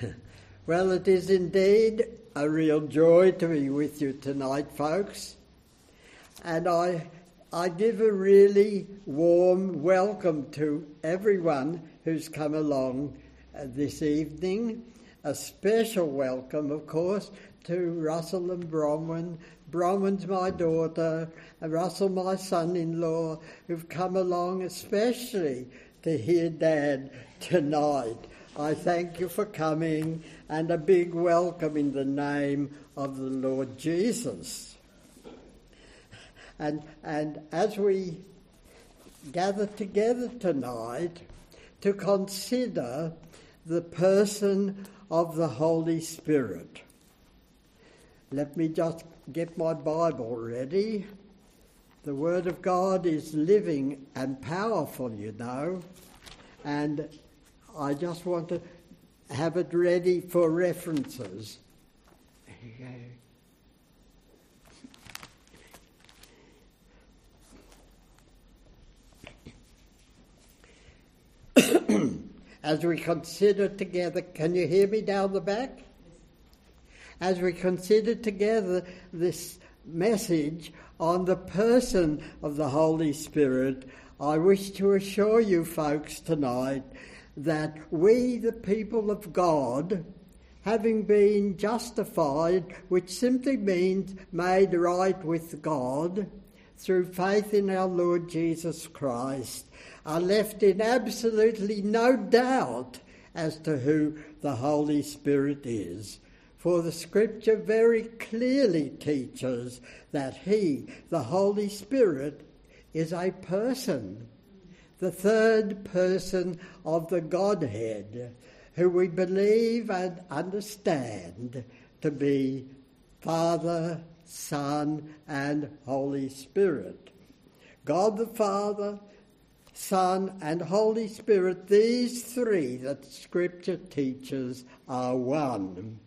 Well, it is indeed a real joy to be with you tonight, folks. And I, I give a really warm welcome to everyone who's come along uh, this evening. A special welcome, of course, to Russell and Bronwyn. Bronwyn's my daughter, and Russell my son-in-law, who've come along especially to hear Dad tonight. I thank you for coming and a big welcome in the name of the Lord Jesus. And, and as we gather together tonight to consider the person of the Holy Spirit, let me just get my Bible ready. The Word of God is living and powerful, you know, and I just want to have it ready for references. As we consider together, can you hear me down the back? As we consider together this message on the person of the Holy Spirit, I wish to assure you folks tonight that we, the people of God, having been justified, which simply means made right with God, through faith in our Lord Jesus Christ, are left in absolutely no doubt as to who the Holy Spirit is. For the scripture very clearly teaches that He, the Holy Spirit, is a person the third person of the Godhead, who we believe and understand to be Father, Son, and Holy Spirit. God the Father, Son, and Holy Spirit, these three that Scripture teaches are one.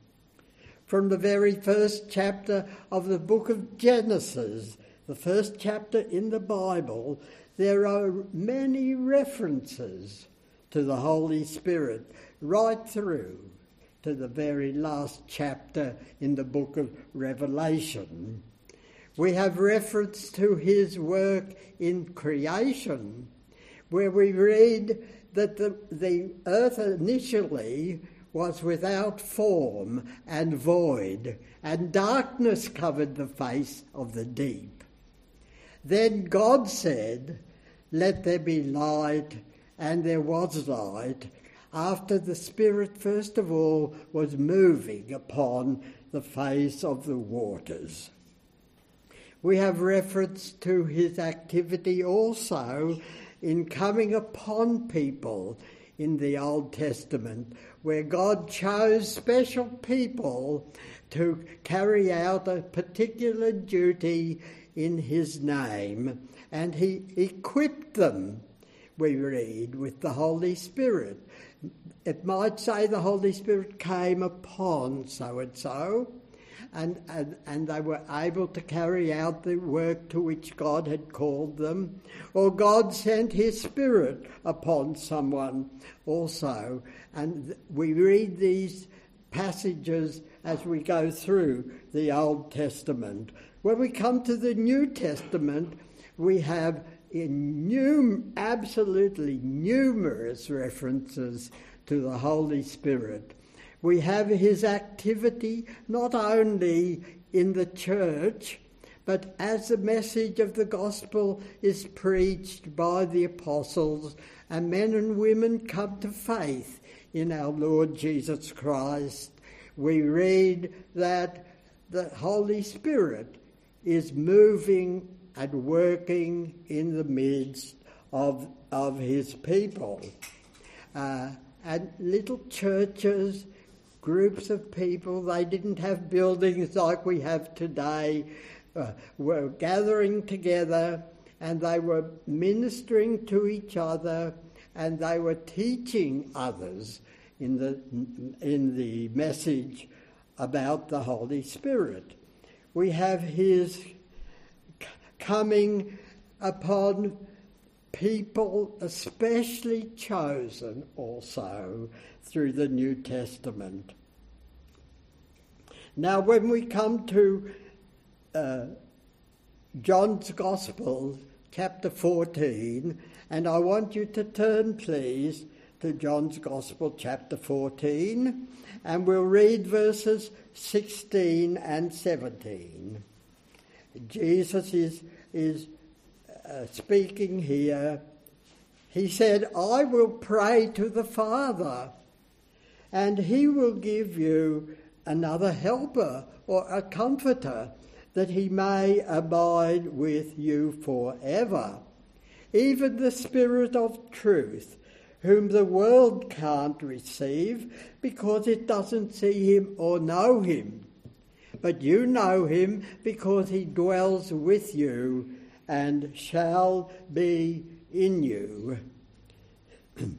From the very first chapter of the book of Genesis, the first chapter in the Bible, there are many references to the Holy Spirit right through to the very last chapter in the book of Revelation. We have reference to his work in creation, where we read that the, the earth initially was without form and void, and darkness covered the face of the deep. Then God said, let there be light, and there was light, after the Spirit first of all was moving upon the face of the waters. We have reference to his activity also in coming upon people in the Old Testament, where God chose special people to carry out a particular duty in his name and he equipped them, we read, with the Holy Spirit. It might say the Holy Spirit came upon so and so, and, and, and they were able to carry out the work to which God had called them, or God sent His Spirit upon someone also. And we read these passages as we go through the Old Testament. When we come to the New Testament, we have in absolutely numerous references to the Holy Spirit. We have his activity not only in the church, but as the message of the gospel is preached by the apostles, and men and women come to faith in our Lord Jesus Christ, we read that the Holy Spirit is moving and working in the midst of, of his people. Uh, and little churches, groups of people, they didn't have buildings like we have today, uh, were gathering together and they were ministering to each other and they were teaching others in the, in the message about the Holy Spirit. We have his coming upon people especially chosen also through the New Testament. Now, when we come to uh, John's Gospel, chapter 14, and I want you to turn, please, to John's Gospel, chapter 14, and we'll read verses 16 and 17. Jesus is, is uh, speaking here. He said, I will pray to the Father, and he will give you another helper or a comforter, that he may abide with you forever. Even the Spirit of truth, whom the world can't receive because it doesn't see him or know him. But you know him because he dwells with you and shall be in you.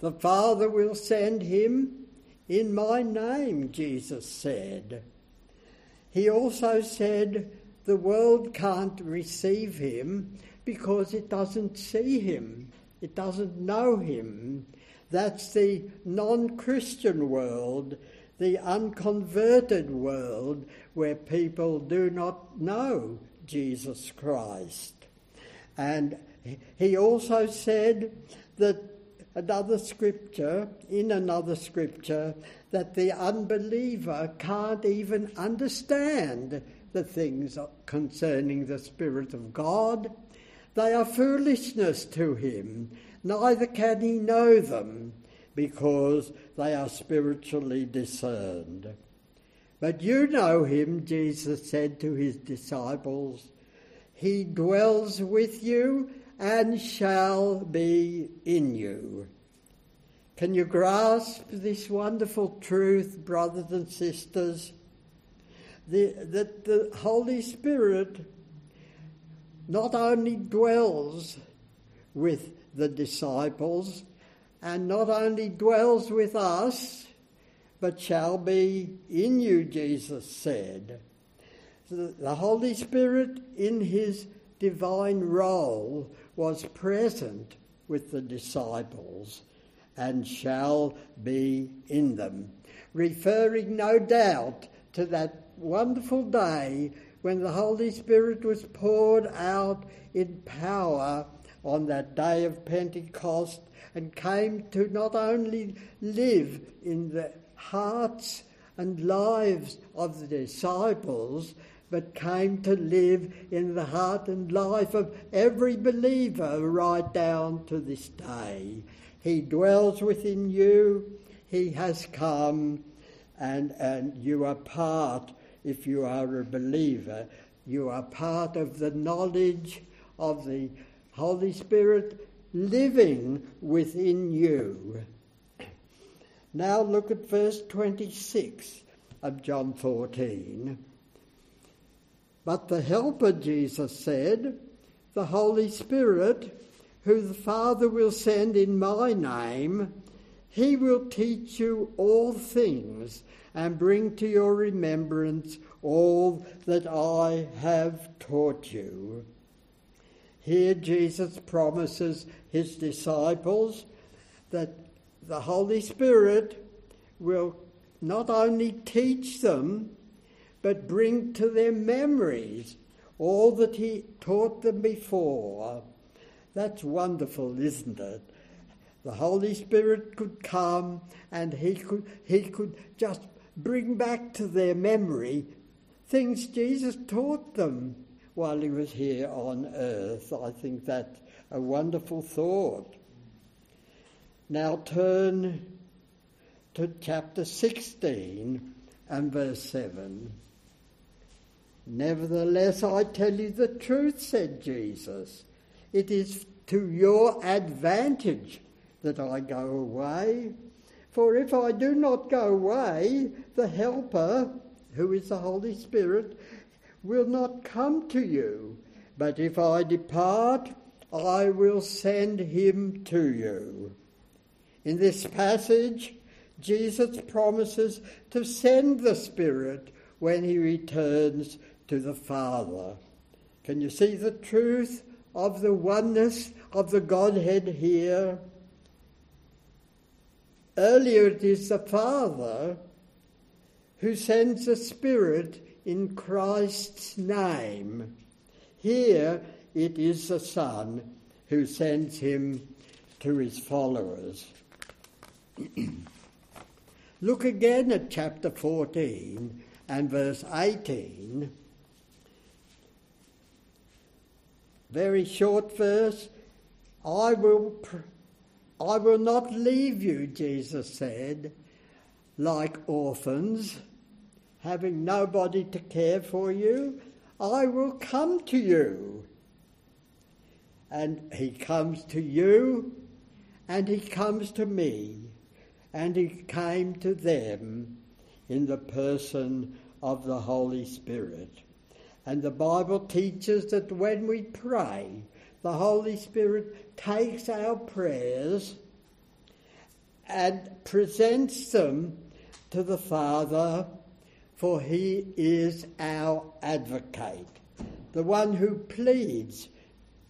the Father will send him in my name, Jesus said. He also said, The world can't receive him because it doesn't see him, it doesn't know him. That's the non Christian world, the unconverted world where people do not know Jesus Christ. And he also said that another scripture, in another scripture, that the unbeliever can't even understand the things concerning the Spirit of God. They are foolishness to him, neither can he know them, because they are spiritually discerned. But you know him, Jesus said to his disciples. He dwells with you and shall be in you. Can you grasp this wonderful truth, brothers and sisters? The, that the Holy Spirit not only dwells with the disciples and not only dwells with us, but shall be in you, Jesus said. The Holy Spirit, in his divine role, was present with the disciples and shall be in them, referring no doubt to that wonderful day when the Holy Spirit was poured out in power on that day of Pentecost and came to not only live in the hearts and lives of the disciples, but came to live in the heart and life of every believer right down to this day. He dwells within you, He has come, and, and you are part, if you are a believer, you are part of the knowledge of the Holy Spirit living within you. Now look at verse 26 of John 14. But the Helper, Jesus said, the Holy Spirit, who the Father will send in my name, he will teach you all things and bring to your remembrance all that I have taught you. Here Jesus promises his disciples that the Holy Spirit will not only teach them, but bring to their memories all that he taught them before. That's wonderful, isn't it? The Holy Spirit could come and he could, he could just bring back to their memory things Jesus taught them while he was here on earth. I think that's a wonderful thought. Now turn to chapter 16 and verse 7. Nevertheless, I tell you the truth, said Jesus. It is to your advantage that I go away. For if I do not go away, the Helper, who is the Holy Spirit, will not come to you. But if I depart, I will send him to you. In this passage, Jesus promises to send the Spirit when he returns to the Father. Can you see the truth of the oneness of the Godhead here. Earlier, it is the Father who sends the Spirit in Christ's name. Here, it is the Son who sends him to his followers. Look again at chapter 14 and verse 18. Very short verse. I will, pr- I will not leave you, Jesus said, like orphans, having nobody to care for you. I will come to you. And he comes to you, and he comes to me, and he came to them in the person of the Holy Spirit. And the Bible teaches that when we pray, the Holy Spirit takes our prayers and presents them to the Father, for he is our advocate, the one who pleads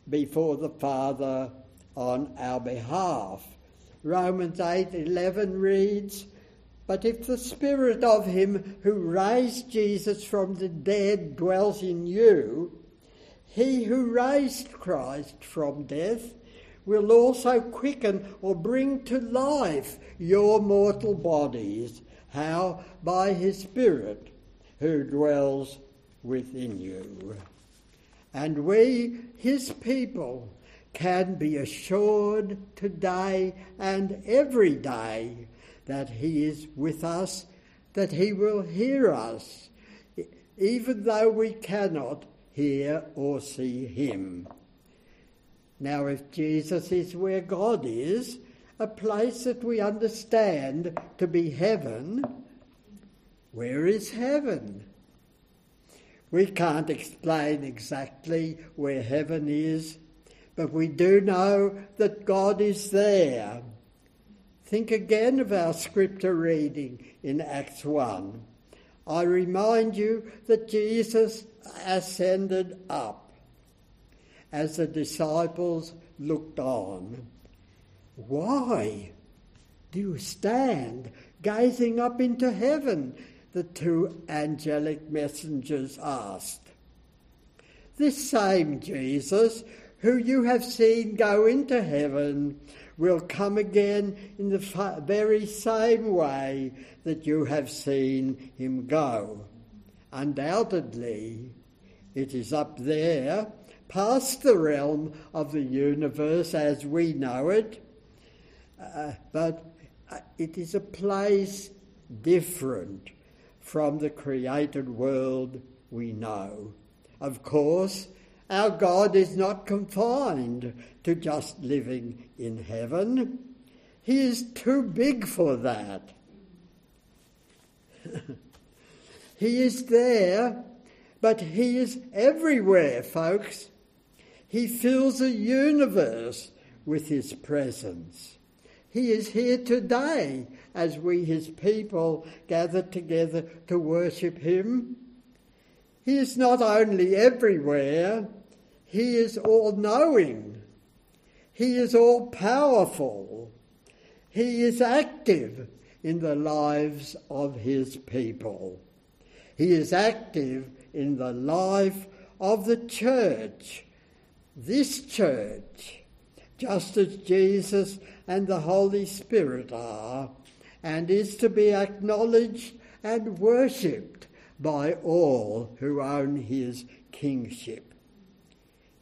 before the Father on our behalf. Romans 8:11 reads, "But if the spirit of him who raised Jesus from the dead dwells in you, he who raised Christ from death will also quicken or bring to life your mortal bodies. How? By his Spirit who dwells within you. And we, his people, can be assured today and every day that he is with us, that he will hear us, even though we cannot hear or see him. Now, if Jesus is where God is, a place that we understand to be heaven, where is heaven? We can't explain exactly where heaven is, but we do know that God is there. Think again of our scripture reading in Acts 1. I remind you that Jesus ascended up as the disciples looked on. Why do you stand gazing up into heaven? The two angelic messengers asked. This same Jesus, who you have seen go into heaven, will come again in the very same way that you have seen him go. Undoubtedly, it is up there, past the realm of the universe as we know it, uh, but uh, it is a place different from the created world we know. Of course, our God is not confined to just living in heaven. He is too big for that. he is there, but He is everywhere, folks. He fills a universe with His presence. He is here today as we, His people, gather together to worship Him. He is not only everywhere, he is all knowing. He is all powerful. He is active in the lives of his people. He is active in the life of the church, this church, just as Jesus and the Holy Spirit are, and is to be acknowledged and worshipped by all who own his kingship.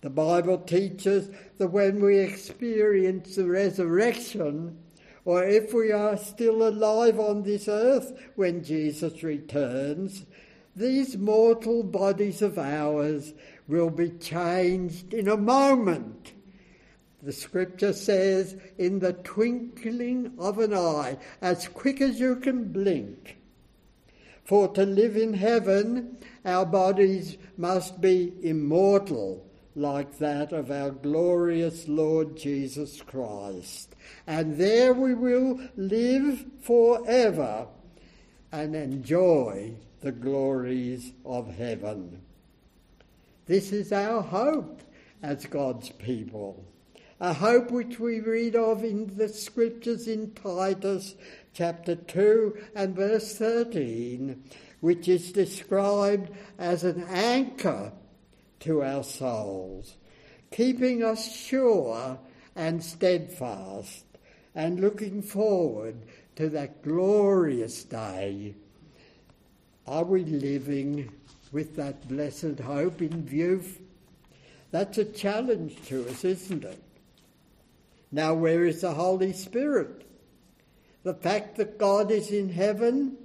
The Bible teaches that when we experience the resurrection, or if we are still alive on this earth when Jesus returns, these mortal bodies of ours will be changed in a moment. The scripture says, in the twinkling of an eye, as quick as you can blink. For to live in heaven, our bodies must be immortal like that of our glorious Lord Jesus Christ. And there we will live forever and enjoy the glories of heaven. This is our hope as God's people. A hope which we read of in the scriptures in Titus chapter 2 and verse 13, which is described as an anchor to our souls, keeping us sure and steadfast and looking forward to that glorious day. Are we living with that blessed hope in view? That's a challenge to us, isn't it? Now, where is the Holy Spirit? The fact that God is in heaven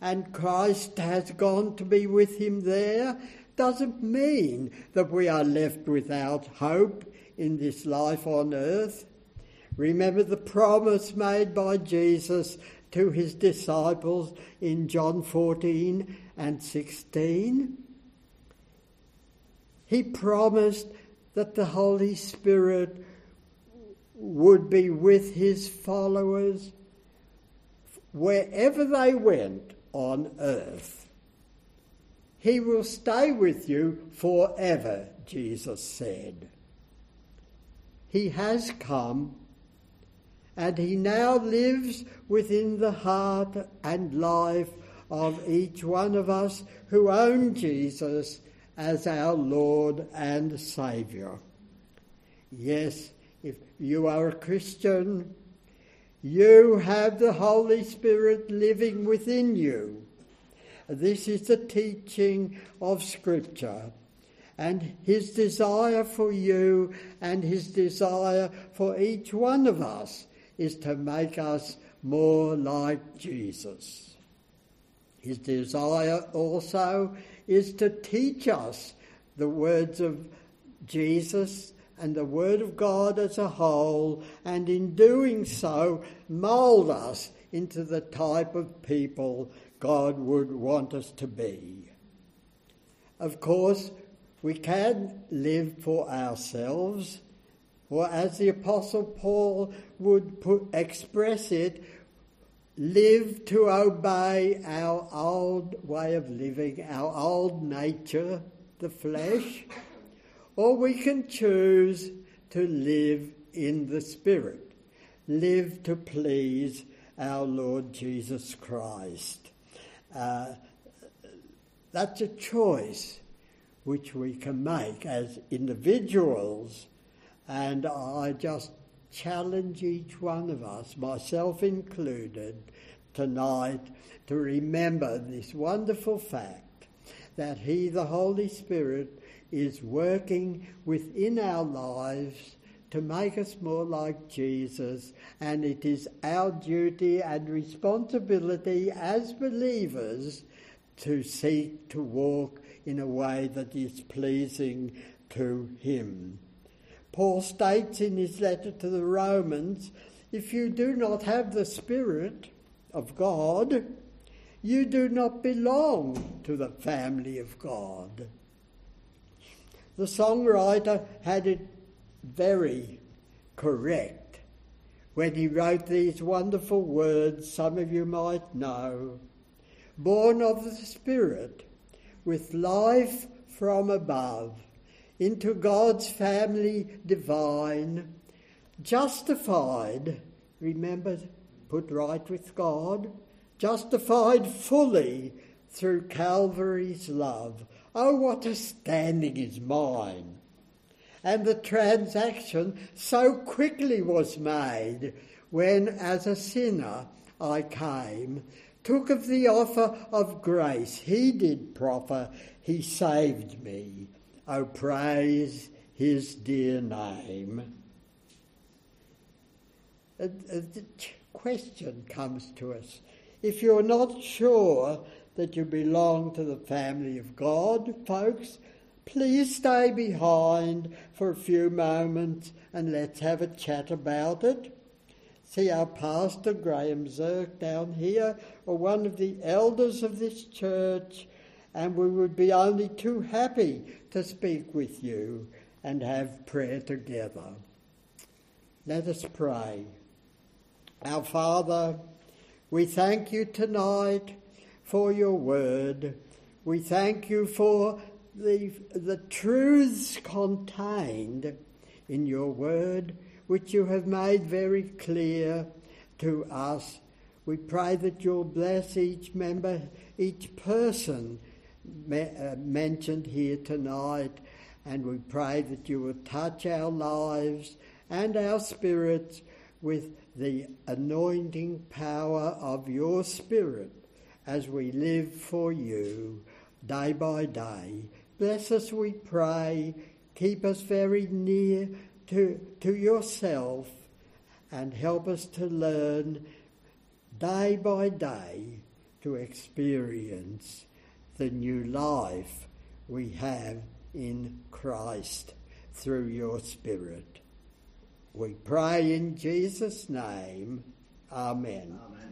and Christ has gone to be with him there doesn't mean that we are left without hope in this life on earth. Remember the promise made by Jesus to his disciples in John 14 and 16. He promised that the Holy Spirit would be with his followers wherever they went on earth. He will stay with you forever, Jesus said. He has come and he now lives within the heart and life of each one of us who own Jesus as our Lord and Saviour. Yes, if you are a Christian, you have the Holy Spirit living within you. This is the teaching of Scripture. And his desire for you and his desire for each one of us is to make us more like Jesus. His desire also is to teach us the words of Jesus and the Word of God as a whole, and in doing so, mould us into the type of people God would want us to be. Of course, we can live for ourselves or as the Apostle Paul would put, express it, live to obey our old way of living, our old nature, the flesh, or we can choose to live in the Spirit, live to please our Lord Jesus Christ. Uh, that's a choice which we can make as individuals and I just challenge each one of us, myself included, tonight to remember this wonderful fact that He, the Holy Spirit, is working within our lives to make us more like Jesus, and it is our duty and responsibility as believers to seek to walk in a way that is pleasing to Him. Paul states in his letter to the Romans if you do not have the Spirit of God, you do not belong to the family of God. The songwriter had it very correct when he wrote these wonderful words, some of you might know. Born of the Spirit, with life from above into God's family divine, justified, remember, put right with God, justified fully through Calvary's love. Oh, what a standing is mine! And the transaction so quickly was made when, as a sinner, I came, took of the offer of grace he did proffer, he saved me. Oh, praise his dear name. A question comes to us. If you're not sure that you belong to the family of God, folks, please stay behind for a few moments and let's have a chat about it. See our pastor, Graham Zirk, down here, or one of the elders of this church, and we would be only too happy to speak with you and have prayer together. Let us pray. Our Father, we thank you tonight for your word. We thank you for the, the truths contained in your word, which you have made very clear to us. We pray that you'll bless each member, each person me- uh, mentioned here tonight, and we pray that you will touch our lives and our spirits with the anointing power of your Spirit as we live for you day by day. Bless us, we pray. Keep us very near to, to yourself and help us to learn day by day to experience the new life we have in Christ through your Spirit. We pray in Jesus' name. Amen. Amen.